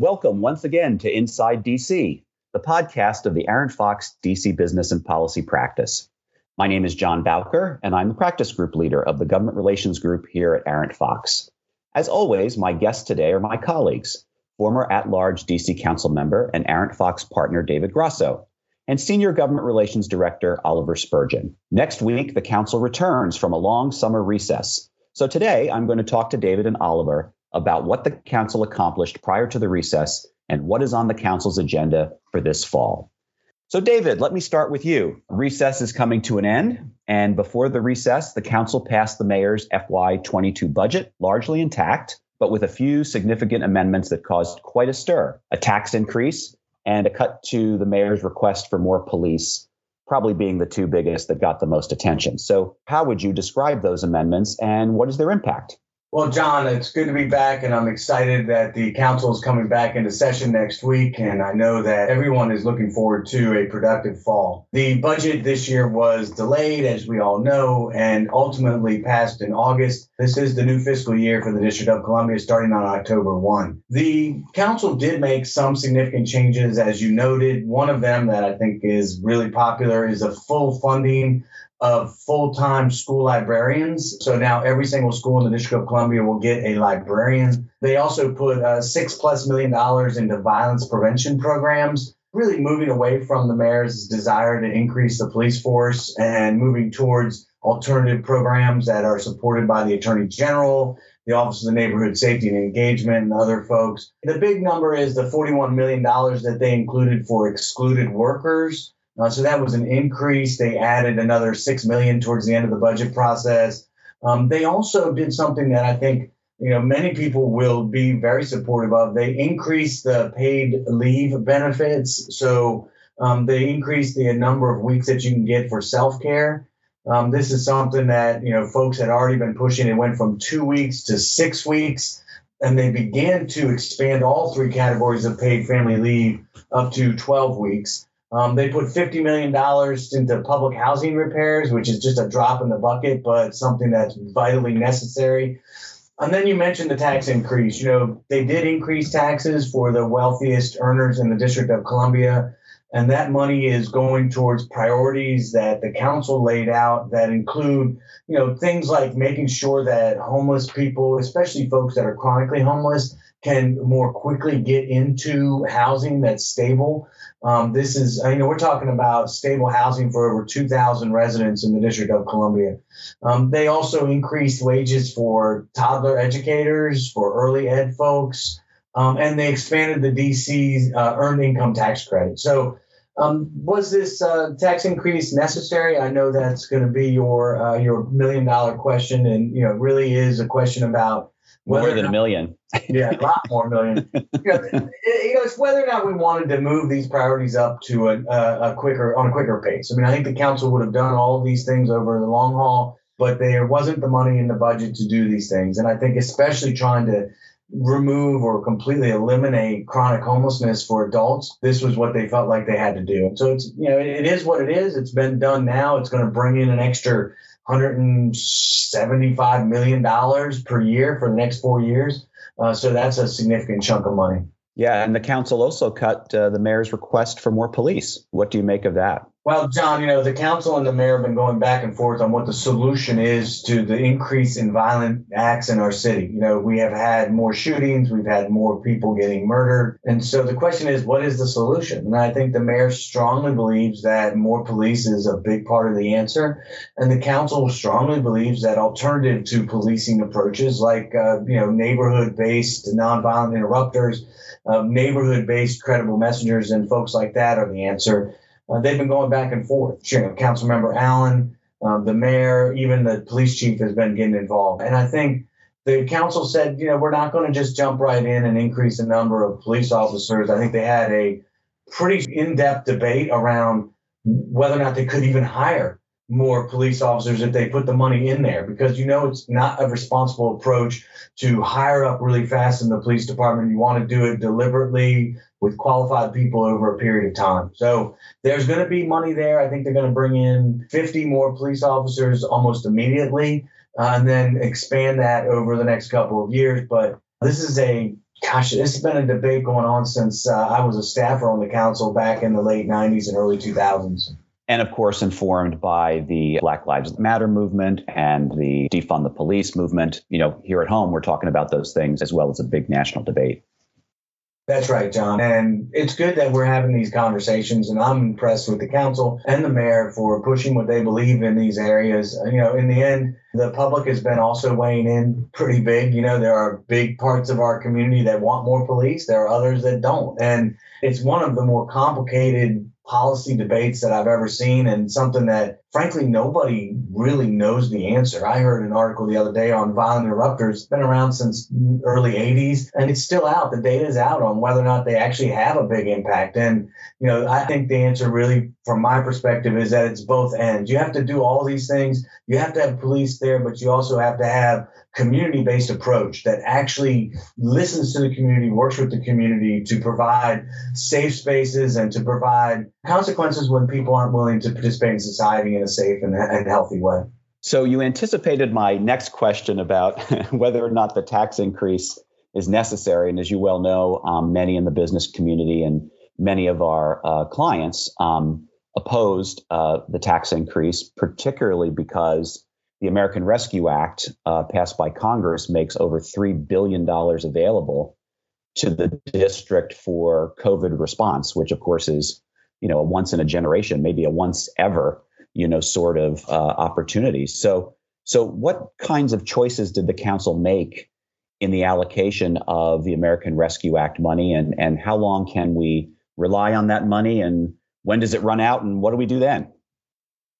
Welcome once again to Inside DC, the podcast of the Arent Fox DC Business and Policy Practice. My name is Jon Bouker, and I'm the practice group leader of the Government Relations Group here at Arent Fox. As always, my guests today are my colleagues, former at large DC Council member and Arent Fox partner David Grosso, and Senior Government Relations Director Oliver Spurgeon. Next week, the Council returns from a long summer recess. So today, I'm going to talk to David and Oliver about what the council accomplished prior to the recess and what is on the council's agenda for this fall. So, David, let me start with you. Recess is coming to an end. And before the recess, the council passed the mayor's FY22 budget, largely intact, but with a few significant amendments that caused quite a stir a tax increase and a cut to the mayor's request for more police, probably being the two biggest that got the most attention. So, how would you describe those amendments and what is their impact? Well, John, it's good to be back, and I'm excited that the council is coming back into session next week. And I know that everyone is looking forward to a productive fall. The budget this year was delayed, as we all know, and ultimately passed in August. This is the new fiscal year for the District of Columbia starting on October 1. The council did make some significant changes, as you noted. One of them that I think is really popular is a full funding of full time school librarians. So now every single school in the District of Columbia will get a librarian. They also put uh, six plus million dollars into violence prevention programs, really moving away from the mayor's desire to increase the police force and moving towards alternative programs that are supported by the Attorney General, the Office of the Neighborhood Safety and Engagement, and other folks. The big number is the $41 million that they included for excluded workers. Uh, so that was an increase. They added another six million towards the end of the budget process. Um, they also did something that I think you know many people will be very supportive of. They increased the paid leave benefits. So um, they increased the number of weeks that you can get for self care. Um, this is something that you know folks had already been pushing. It went from two weeks to six weeks, and they began to expand all three categories of paid family leave up to 12 weeks. Um, they put $50 million into public housing repairs, which is just a drop in the bucket, but something that's vitally necessary. And then you mentioned the tax increase. You know, they did increase taxes for the wealthiest earners in the District of Columbia. And that money is going towards priorities that the council laid out that include, you know, things like making sure that homeless people, especially folks that are chronically homeless, can more quickly get into housing that's stable. Um, this is, you know, we're talking about stable housing for over 2,000 residents in the District of Columbia. Um, they also increased wages for toddler educators, for early ed folks, um, and they expanded the DC uh, earned income tax credit. So, um, was this uh, tax increase necessary? I know that's going to be your uh, your million dollar question, and you know, really is a question about more than a million. yeah, a lot more million. you, know, it, you know, it's whether or not we wanted to move these priorities up to a, a, a, quicker on a quicker pace. I mean, I think the council would have done all of these things over the long haul, but there wasn't the money in the budget to do these things. And I think especially trying to remove or completely eliminate chronic homelessness for adults, this was what they felt like they had to do. So it's you know it, it is what it is. It's been done now. It's going to bring in an extra 175 million dollars per year for the next four years. Uh, so that's a significant chunk of money. Yeah, and the council also cut uh, the mayor's request for more police. What do you make of that? Well, John, you know, the council and the mayor have been going back and forth on what the solution is to the increase in violent acts in our city. You know, we have had more shootings, we've had more people getting murdered. And so the question is, what is the solution? And I think the mayor strongly believes that more police is a big part of the answer. And the council strongly believes that alternative to policing approaches like, uh, you know, neighborhood based nonviolent interrupters, uh, neighborhood based credible messengers, and folks like that are the answer. Uh, they've been going back and forth. You know, Council Member Allen, um, the mayor, even the police chief has been getting involved. And I think the council said, you know, we're not going to just jump right in and increase the number of police officers. I think they had a pretty in-depth debate around whether or not they could even hire more police officers if they put the money in there because you know it's not a responsible approach to hire up really fast in the police department. You want to do it deliberately with qualified people over a period of time. So there's going to be money there. I think they're going to bring in 50 more police officers almost immediately uh, and then expand that over the next couple of years. But this is a gosh, this has been a debate going on since uh, I was a staffer on the council back in the late 90s and early 2000s. And of course, informed by the Black Lives Matter movement and the defund the police movement. You know, here at home, we're talking about those things as well as a big national debate. That's right, John. And it's good that we're having these conversations. And I'm impressed with the council and the mayor for pushing what they believe in these areas. You know, in the end, the public has been also weighing in pretty big. You know, there are big parts of our community that want more police, there are others that don't. And it's one of the more complicated policy debates that I've ever seen and something that frankly nobody really knows the answer. I heard an article the other day on violent interrupters, it's been around since early 80s and it's still out. The data is out on whether or not they actually have a big impact. And you know, I think the answer really from my perspective is that it's both ends. You have to do all these things. You have to have police there, but you also have to have community based approach that actually listens to the community, works with the community to provide safe spaces and to provide consequences when people aren't willing to participate in society in a safe and, and healthy way. So, you anticipated my next question about whether or not the tax increase is necessary. And as you well know, um, many in the business community and many of our uh, clients um, opposed uh, the tax increase, particularly because the American Rescue Act, uh, passed by Congress, makes over $3 billion available to the district for COVID response, which of course is, you know, a once in a generation, maybe a once ever, you know, sort of uh, opportunity. So, so what kinds of choices did the council make in the allocation of the American Rescue Act money, and and how long can we rely on that money, and when does it run out, and what do we do then?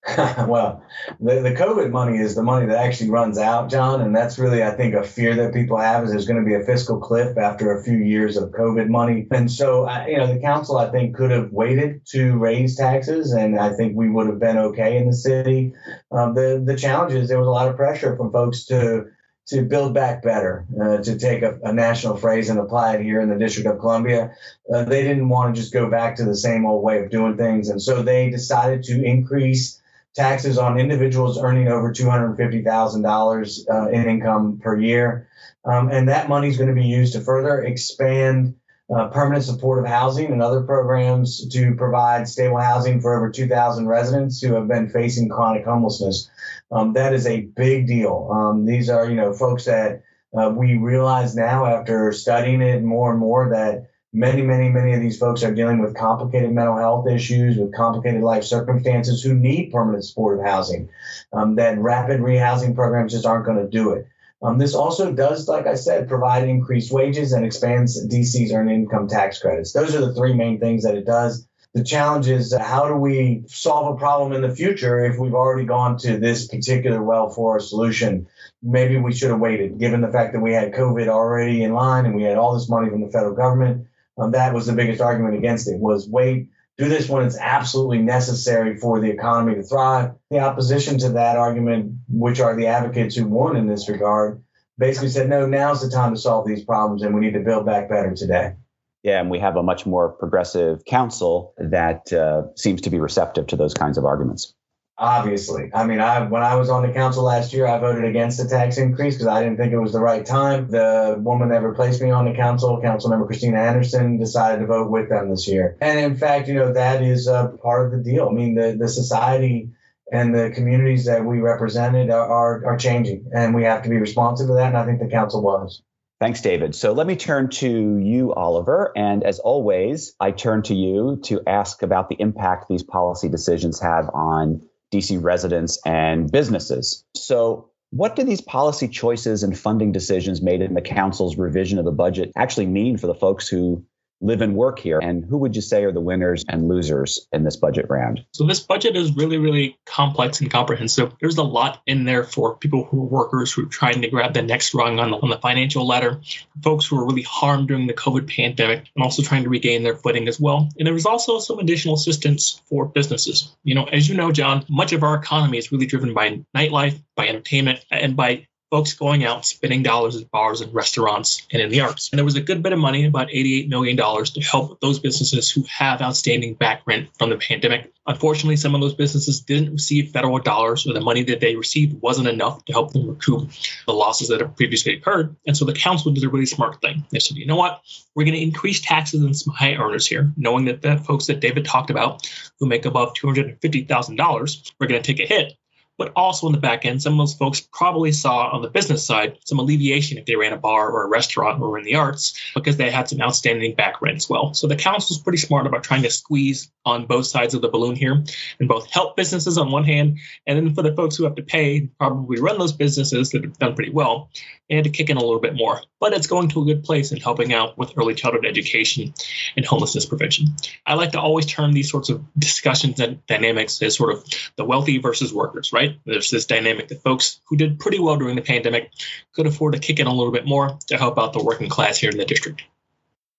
well, the, the COVID money is the money that actually runs out, John. And that's really, I think, a fear that people have is there's going to be a fiscal cliff after a few years of COVID money. And so, you know, the council, I think, could have waited to raise taxes. And I think we would have been okay in the city. Um, the, the challenge is there was a lot of pressure from folks to, to build back better, uh, to take a, a, national phrase and apply it here in the District of Columbia. Uh, they didn't want to just go back to the same old way of doing things. And so they decided to increase taxes on individuals earning over $250,000 uh, in income per year. Um, and that money is going to be used to further expand uh, permanent supportive housing and other programs to provide stable housing for over 2,000 residents who have been facing chronic homelessness. Um, that is a big deal. Um, these are, you know, folks that uh, we realize now after studying it more and more that Many, many, many of these folks are dealing with complicated mental health issues, with complicated life circumstances, who need permanent supportive housing. Um, that rapid rehousing programs just aren't going to do it. Um, this also does, like I said, provide increased wages and expands DC's earned income tax credits. Those are the three main things that it does. The challenge is uh, how do we solve a problem in the future if we've already gone to this particular well for a solution? Maybe we should have waited, given the fact that we had COVID already in line and we had all this money from the federal government. Um, that was the biggest argument against it was wait, do this when it's absolutely necessary for the economy to thrive. The opposition to that argument, which are the advocates who won in this regard, basically said, no, now's the time to solve these problems and we need to build back better today. Yeah, and we have a much more progressive council that uh, seems to be receptive to those kinds of arguments. Obviously, I mean, I when I was on the council last year, I voted against the tax increase because I didn't think it was the right time. The woman that replaced me on the council, Councilmember Christina Henderson, decided to vote with them this year. And in fact, you know, that is part of the deal. I mean, the the society and the communities that we represented are, are, are changing, and we have to be responsive to that. And I think the council was. Thanks, David. So let me turn to you, Oliver. And as always, I turn to you to ask about the impact these policy decisions have on DC residents and businesses. So, what do these policy choices and funding decisions made in the council's revision of the budget actually mean for the folks who live and work here? And who would you say are the winners and losers in this budget round? So, this budget is really, really complex and comprehensive. There's a lot in there for people who are workers who are trying to grab the next rung on the, on the financial ladder, folks who are really harmed during the COVID pandemic and also trying to regain their footing as well. And there was also some additional assistance for businesses. You know, as you know, John, much of our economy is really driven by nightlife, by entertainment, and by folks going out spending dollars at bars and restaurants and in the arts. And there was a good bit of money, about $88 million, to help those businesses who have outstanding back rent from the pandemic. Unfortunately, some of those businesses didn't receive federal dollars, or the money that they received wasn't enough to help them recoup the losses that have previously occurred. And so the council did a really smart thing. They said, you know what? We're going to increase taxes on some high earners here, knowing that the folks that David talked about who make above $250,000, we're going to take a hit but also in the back end, some of those folks probably saw on the business side some alleviation if they ran a bar or a restaurant or in the arts because they had some outstanding back rent as well. So the council is pretty smart about trying to squeeze on both sides of the balloon here and both help businesses on one hand, and then for the folks who have to pay, probably run those businesses that have done pretty well, and to kick in a little bit more. But it's going to a good place in helping out with early childhood education and homelessness prevention. I like to always term these sorts of discussions and dynamics as sort of the wealthy versus workers, right? Right? There's this dynamic that folks who did pretty well during the pandemic could afford to kick in a little bit more to help out the working class here in the district.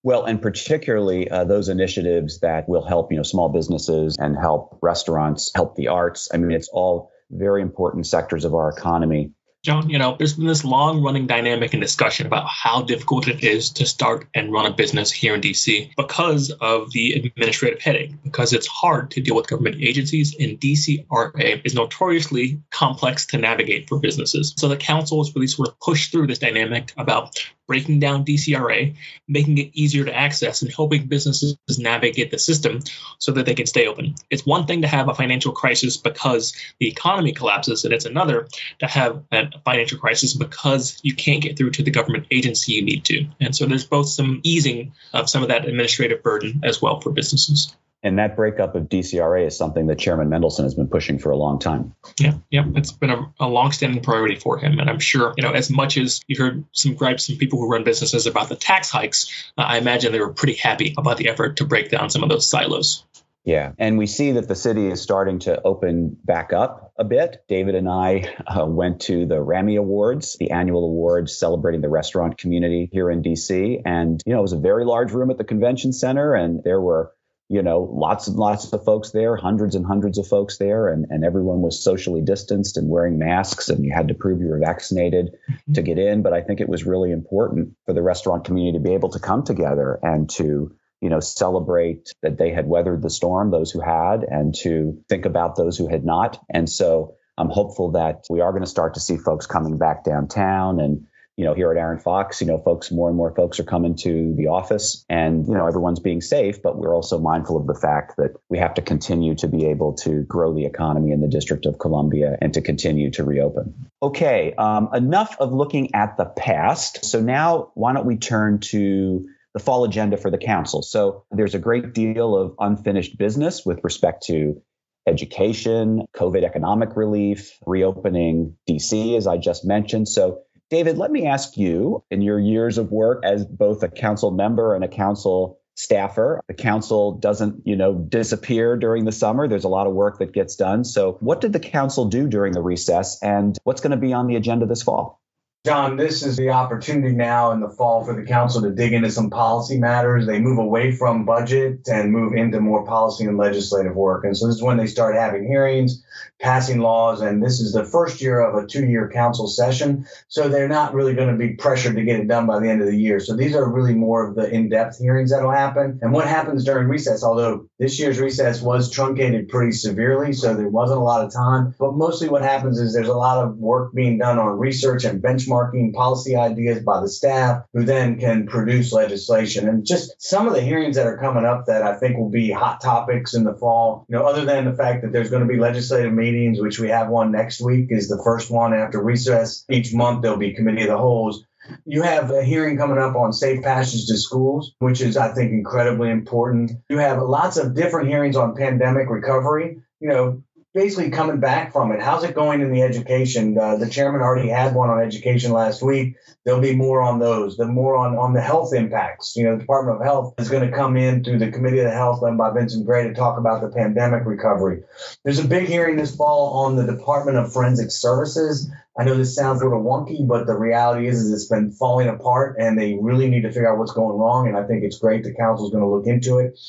Well, and particularly uh, those initiatives that will help, you know, small businesses and help restaurants, help the arts. I mean, it's all very important sectors of our economy. John, you know, there's been this long running dynamic and discussion about how difficult it is to start and run a business here in DC because of the administrative headache, because it's hard to deal with government agencies, and DCRA is notoriously complex to navigate for businesses. So the council has really sort of pushed through this dynamic about breaking down DCRA, making it easier to access, and helping businesses navigate the system so that they can stay open. It's one thing to have a financial crisis because the economy collapses, and it's another to have a financial crisis because you can't get through to the government agency you need to. And so there's both some easing of some of that administrative burden as well for businesses. And that breakup of DCRA is something that Chairman Mendelson has been pushing for a long time. Yeah, yeah, it's been a, a long-standing priority for him, and I'm sure you know as much as you heard some gripes from people who run businesses about the tax hikes, uh, I imagine they were pretty happy about the effort to break down some of those silos. Yeah, and we see that the city is starting to open back up a bit. David and I uh, went to the Rammy Awards, the annual awards celebrating the restaurant community here in DC, and you know it was a very large room at the convention center, and there were you know, lots and lots of folks there, hundreds and hundreds of folks there, and, and everyone was socially distanced and wearing masks, and you had to prove you were vaccinated mm-hmm. to get in. But I think it was really important for the restaurant community to be able to come together and to, you know, celebrate that they had weathered the storm, those who had, and to think about those who had not. And so I'm hopeful that we are going to start to see folks coming back downtown and you know, here at Arent Fox, you know, folks, more and more folks are coming to the office and, you know, everyone's being safe, but we're also mindful of the fact that we have to continue to be able to grow the economy in the District of Columbia and to continue to reopen. Okay, um, enough of looking at the past. So now why don't we turn to the fall agenda for the council? So there's a great deal of unfinished business with respect to education, COVID economic relief, reopening DC, as I just mentioned. So David, let me ask you in your years of work as both a council member and a council staffer. The council doesn't, you know, disappear during the summer. There's a lot of work that gets done. So, what did the council do during the recess and what's going to be on the agenda this fall? John, this is the opportunity now in the fall for the council to dig into some policy matters. They move away from budget and move into more policy and legislative work. And so this is when they start having hearings, passing laws, and this is the first year of a two year council session. So they're not really going to be pressured to get it done by the end of the year. So these are really more of the in depth hearings that'll happen. And what happens during recess, although this year's recess was truncated pretty severely, so there wasn't a lot of time, but mostly what happens is there's a lot of work being done on research and benchmarking policy ideas by the staff who then can produce legislation. And just some of the hearings that are coming up that I think will be hot topics in the fall, you know, other than the fact that there's going to be legislative meetings which we have one next week, is the first one after recess. Each month there'll be committee of the holes. You have a hearing coming up on safe passage to schools, which is, I think, incredibly important. You have lots of different hearings on pandemic recovery. You know, basically coming back from it. How's it going in the education? Uh, the chairman already had one on education last week. There'll be more on those. The more on on the health impacts. You know, the Department of Health is going to come in through the Committee of the Health led by Vincent Gray to talk about the pandemic recovery. There's a big hearing this fall on the Department of Forensic Sciences. I know this sounds a little wonky, but the reality is, is it's been falling apart and they really need to figure out what's going wrong. And I think it's great the council is going to look into it.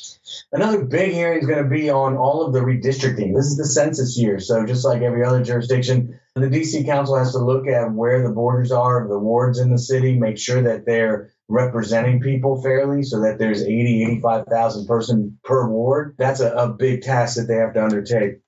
Another big hearing is going to be on all of the redistricting. This is the census year. So just like every other jurisdiction, the DC council has to look at where the borders are, of the wards in the city, make sure that they're representing people fairly so that there's 80, 85,000 person per ward. That's a, a big task that they have to undertake.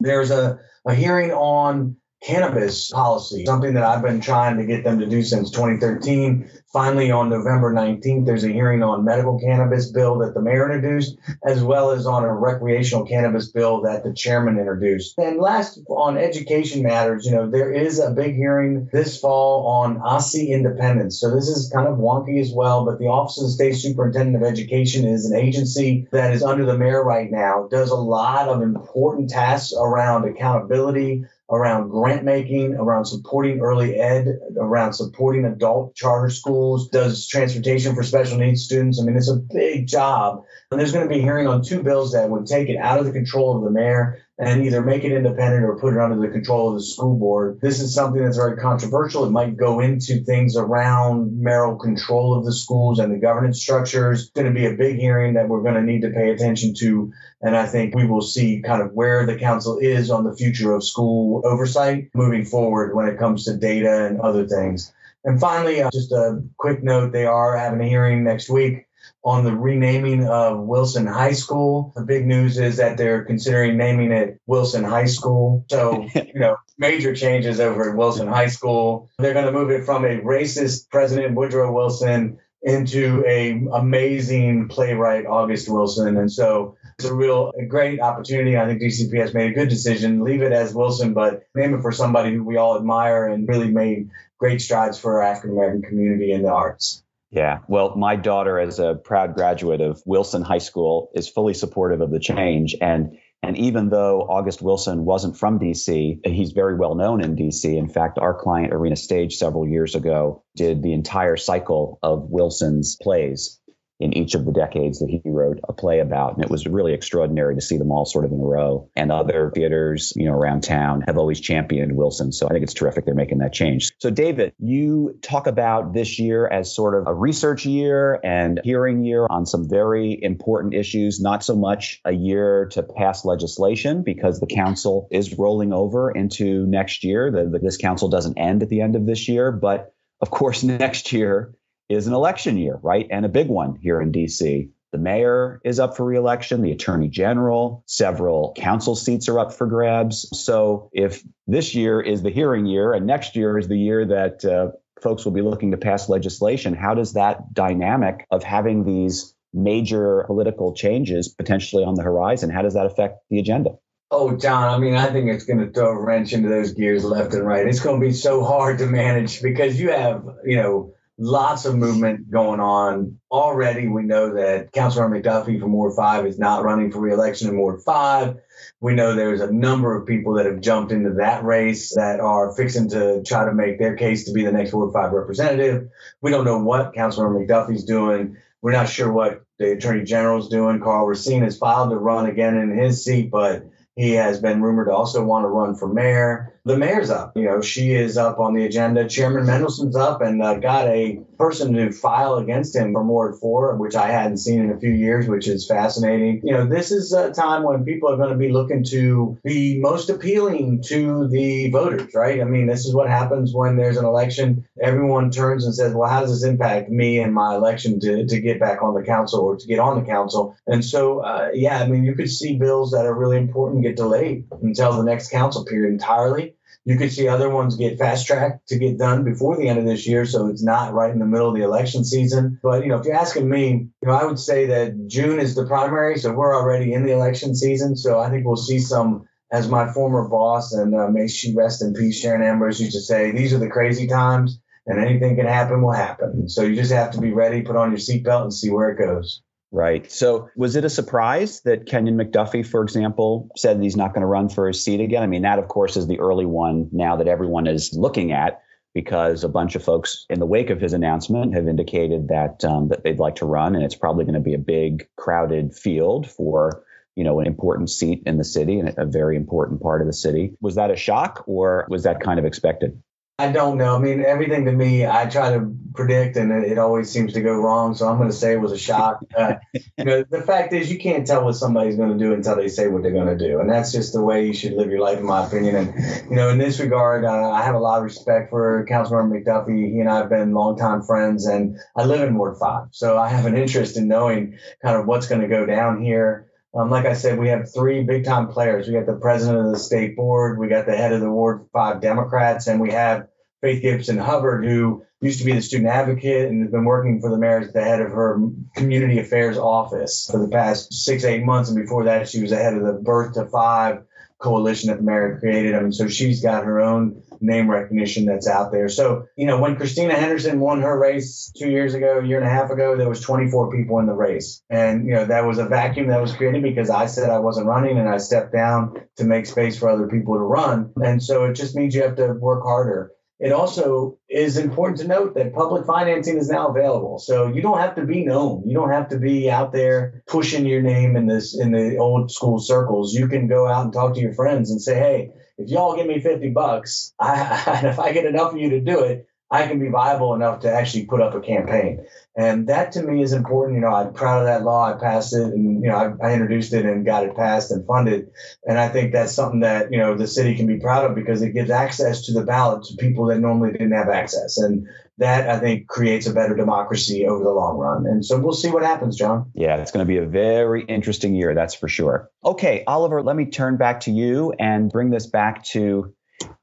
There's a, a hearing on cannabis policy, something that I've been trying to get them to do since 2013. Finally, on November 19th, there's a hearing on medical cannabis bill that the mayor introduced, as well as on a recreational cannabis bill that the chairman introduced. And last, on education matters, you know, there is a big hearing this fall on OSSE independence. So this is kind of wonky as well, but the Office of the State Superintendent of Education is an agency that is under the mayor right now, does a lot of important tasks around accountability, around grant making, around supporting early ed, around supporting adult charter schools, does transportation for special needs students. I mean, it's a big job. And there's going to be a hearing on two bills that would take it out of the control of the mayor and either make it independent or put it under the control of the school board. This is something that's very controversial. It might go into things around mayoral control of the schools and the governance structures. It's going to be a big hearing that we're going to need to pay attention to. And I think we will see kind of where the council is on the future of school oversight moving forward when it comes to data and other things. And finally, uh, just a quick note they are having a hearing next week on the renaming of Wilson High School. The big news is that they're considering naming it Wilson High School. So, you know, major changes over at Wilson High School. They're going to move it from a racist President Woodrow Wilson into a amazing playwright August Wilson. And so it's a real a great opportunity. I think DCP has made a good decision. Leave it as Wilson, but name it for somebody who we all admire and really made great strides for our African American community in the arts. Yeah. Well, my daughter, as a proud graduate of Wilson High School, is fully supportive of the change. And and even though August Wilson wasn't from DC, he's very well known in DC. In fact, our client Arena Stage several years ago did the entire cycle of Wilson's plays in each of the decades that he wrote a play about. And it was really extraordinary to see them all sort of in a row. And other theaters, you know, around town have always championed Wilson. So I think it's terrific they're making that change. So, David, you talk about this year as sort of a research year and hearing year on some very important issues, not so much a year to pass legislation because the council is rolling over into next year. The, the, this council doesn't end at the end of this year, but of course, next year is an election year, right? And a big one here in DC. The mayor is up for reelection, the attorney general, several council seats are up for grabs. So if this year is the hearing year and next year is the year that uh, folks will be looking to pass legislation, how does that dynamic of having these major political changes potentially on the horizon, how does that affect the agenda? Oh, John, I mean, I think it's going to throw a wrench into those gears left and right. It's going to be so hard to manage because you have, you know, lots of movement going on already. We know that Councilor McDuffie from Ward 5 is not running for reelection in Ward 5. We know there's a number of people that have jumped into that race that are fixing to try to make their case to be the next Ward 5 representative. We don't know what Councilor McDuffie's doing. We're not sure what the Attorney General's doing. Karl Racine has filed to run again in his seat, but he has been rumored to also want to run for mayor the mayor's up. You know, she is up on the agenda. Chairman Mendelson's up and uh, got a person to file against him for Ward 4, which I hadn't seen in a few years, which is fascinating. You know, this is a time when people are going to be looking to be most appealing to the voters, right? I mean, this is what happens when there's an election. Everyone turns and says, well, how does this impact me and my election to, to get back on the council or to get on the council? And so, uh, yeah, I mean, you could see bills that are really important get delayed until the next council period entirely. You could see other ones get fast tracked to get done before the end of this year, so it's not right in the middle of the election season. But you know, if you're asking me, you know, I would say that June is the primary, so we're already in the election season. So I think we'll see some. As my former boss, and uh, may she rest in peace, Sharon Ambrose used to say, "These are the crazy times, and anything can happen will happen." So you just have to be ready, put on your seatbelt, and see where it goes. Right. So was it a surprise that Kenyon McDuffie, for example, said he's not going to run for his seat again? I mean, that, of course, is the early one now that everyone is looking at because a bunch of folks in the wake of his announcement have indicated that um, that they'd like to run, and it's probably going to be a big, crowded field for you know an important seat in the city and a very important part of the city. Was that a shock, or was that kind of expected? I don't know. I mean, everything to me, I try to predict, and it, it always seems to go wrong. So I'm going to say it was a shock. Uh, you know, the fact is, you can't tell what somebody's going to do until they say what they're going to do, and that's just the way you should live your life, in my opinion. And you know, in this regard, uh, I have a lot of respect for Councilmember McDuffie. He and I have been longtime friends, and I live in Ward Five, so I have an interest in knowing kind of what's going to go down here. Um, like I said, we have three big time players. We got the president of the state board, we got the head of the Ward 5 Democrats, and we have Faith Gibson Hubbard, who used to be the student advocate and has been working for the mayor as the head of her community affairs office for the past six, eight months. And before that, she was the head of the Birth to Five coalition that the mayor created. I mean, so she's got her own name recognition that's out there. So, you know, when Christina Henderson won her race two years ago, a year and a half ago, there was 24 people in the race. And, you know, that was a vacuum that was created because I said I wasn't running and I stepped down to make space for other people to run. And so it just means you have to work harder. It also is important to note that public financing is now available. So you don't have to be known. You don't have to be out there pushing your name in this in the old school circles. You can go out and talk to your friends and say, "Hey, if y'all give me 50 bucks, I, and if I get enough of you to do it, I can be viable enough to actually put up a campaign. And that to me is important. You know, I'm proud of that law. I passed it and, you know, I, I, introduced it and got it passed and funded. And I think that's something that, you know, the city can be proud of because it gives access to the ballot to people that normally didn't have access. And that I think creates a better democracy over the long run. And so we'll see what happens, John. Yeah, it's going to be a very interesting year, that's for sure. Okay, Oliver, let me turn back to you and bring this back to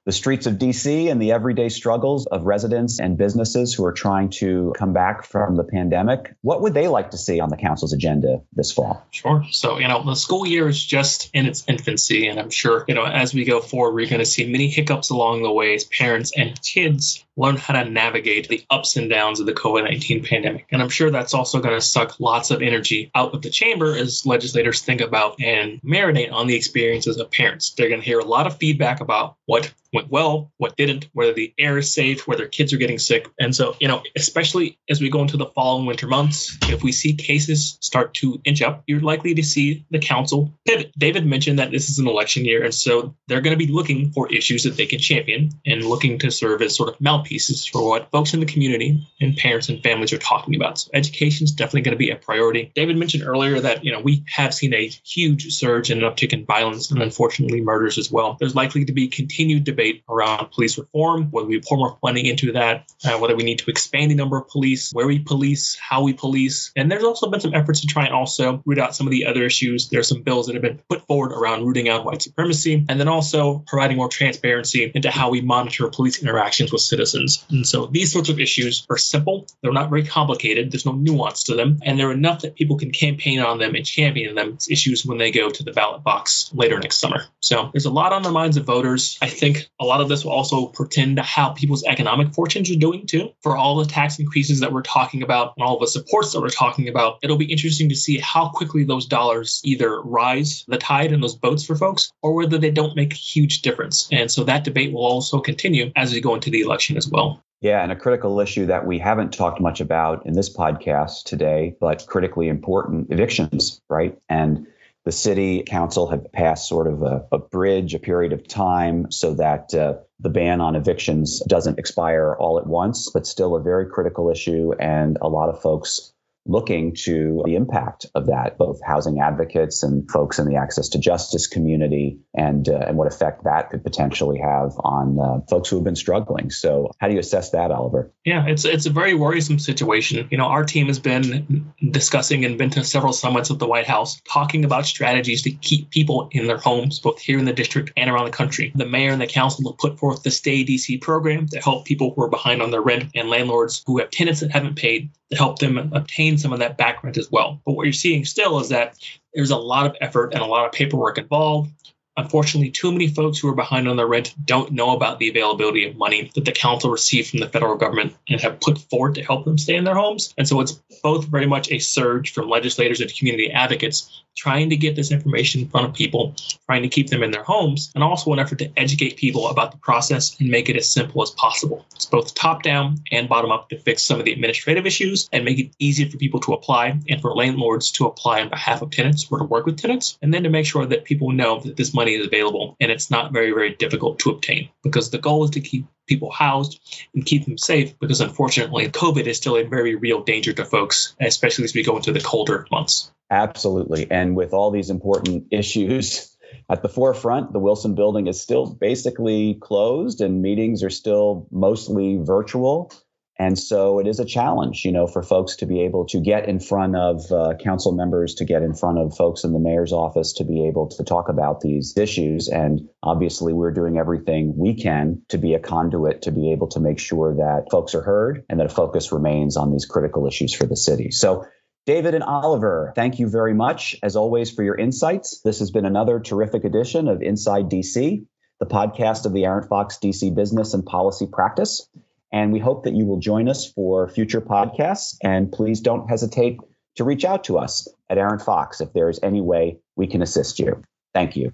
the streets of DC and the everyday struggles of residents and businesses who are trying to come back from the pandemic. What would they like to see on the council's agenda this fall? Sure. So, you know, the school year is just in its infancy. And I'm sure, you know, as we go forward, we're going to see many hiccups along the way as parents and kids learn how to navigate the ups and downs of the COVID 19 pandemic. And I'm sure that's also going to suck lots of energy out of the chamber as legislators think about and marinate on the experiences of parents. They're going to hear a lot of feedback about what went well, what didn't, whether the air is safe, whether kids are getting sick. And so, you know, especially as we go into the fall and winter months, if we see cases start to inch up, you're likely to see the council pivot. David mentioned that this is an election year, and so they're going to be looking for issues that they can champion and looking to serve as sort of mouthpieces for what folks in the community and parents and families are talking about. So education is definitely going to be a priority. David mentioned earlier that, you know, we have seen a huge surge in an uptick in violence and unfortunately murders as well. There's likely to be continued debate debate around police reform, whether we pour more funding into that, uh, whether we need to expand the number of police, where we police, how we police. And there's also been some efforts to try and also root out some of the other issues. There are some bills that have been put forward around rooting out white supremacy, and then also providing more transparency into how we monitor police interactions with citizens. And so these sorts of issues are simple, they're not very complicated, there's no nuance to them, and they're enough that people can campaign on them and champion them issues when they go to the ballot box later next summer. So there's a lot on the minds of voters. I think a lot of this will also pertain to how people's economic fortunes are doing too. For all the tax increases that we're talking about and all the supports that we're talking about, it'll be interesting to see how quickly those dollars either rise the tide in those boats for folks or whether they don't make a huge difference. And so that debate will also continue as we go into the election as well. Yeah, and a critical issue that we haven't talked much about in this podcast today, but critically important evictions, right? And the city council had passed sort of a, a bridge, a period of time, so that uh, the ban on evictions doesn't expire all at once, but still a very critical issue. And a lot of folks looking to the impact of that, both housing advocates and folks in the access to justice community, and uh, and what effect that could potentially have on uh, folks who have been struggling. So, how do you assess that, Oliver? Yeah, it's it's a very worrisome situation. You know, our team has been discussing and been to several summits at the White House, talking about strategies to keep people in their homes, both here in the district and around the country. The mayor and the council have put forth the Stay DC program to help people who are behind on their rent and landlords who have tenants that haven't paid to help them obtain some of that back rent as well. But what you're seeing still is that there's a lot of effort and a lot of paperwork involved. Unfortunately, too many folks who are behind on their rent don't know about the availability of money that the council received from the federal government and have put forward to help them stay in their homes. And so it's both very much a surge from legislators and community advocates trying to get this information in front of people, trying to keep them in their homes, and also an effort to educate people about the process and make it as simple as possible. It's both top down and bottom up to fix some of the administrative issues and make it easier for people to apply and for landlords to apply on behalf of tenants or to work with tenants, and then to make sure that people know that this money is available and it's not very, very difficult to obtain because the goal is to keep people housed and keep them safe because unfortunately COVID is still a very real danger to folks, especially as we go into the colder months. Absolutely. And with all these important issues at the forefront, the Wilson building is still basically closed and meetings are still mostly virtual. And so it is a challenge, you know, for folks to be able to get in front of uh, council members, to get in front of folks in the mayor's office, to be able to talk about these issues. And obviously, we're doing everything we can to be a conduit to be able to make sure that folks are heard and that a focus remains on these critical issues for the city. So David and Oliver, thank you very much, as always, for your insights. This has been another terrific edition of Inside DC, the podcast of the Arent Fox DC Business and Policy Practice. And we hope that you will join us for future podcasts. And please don't hesitate to reach out to us at Arent Fox if there is any way we can assist you. Thank you.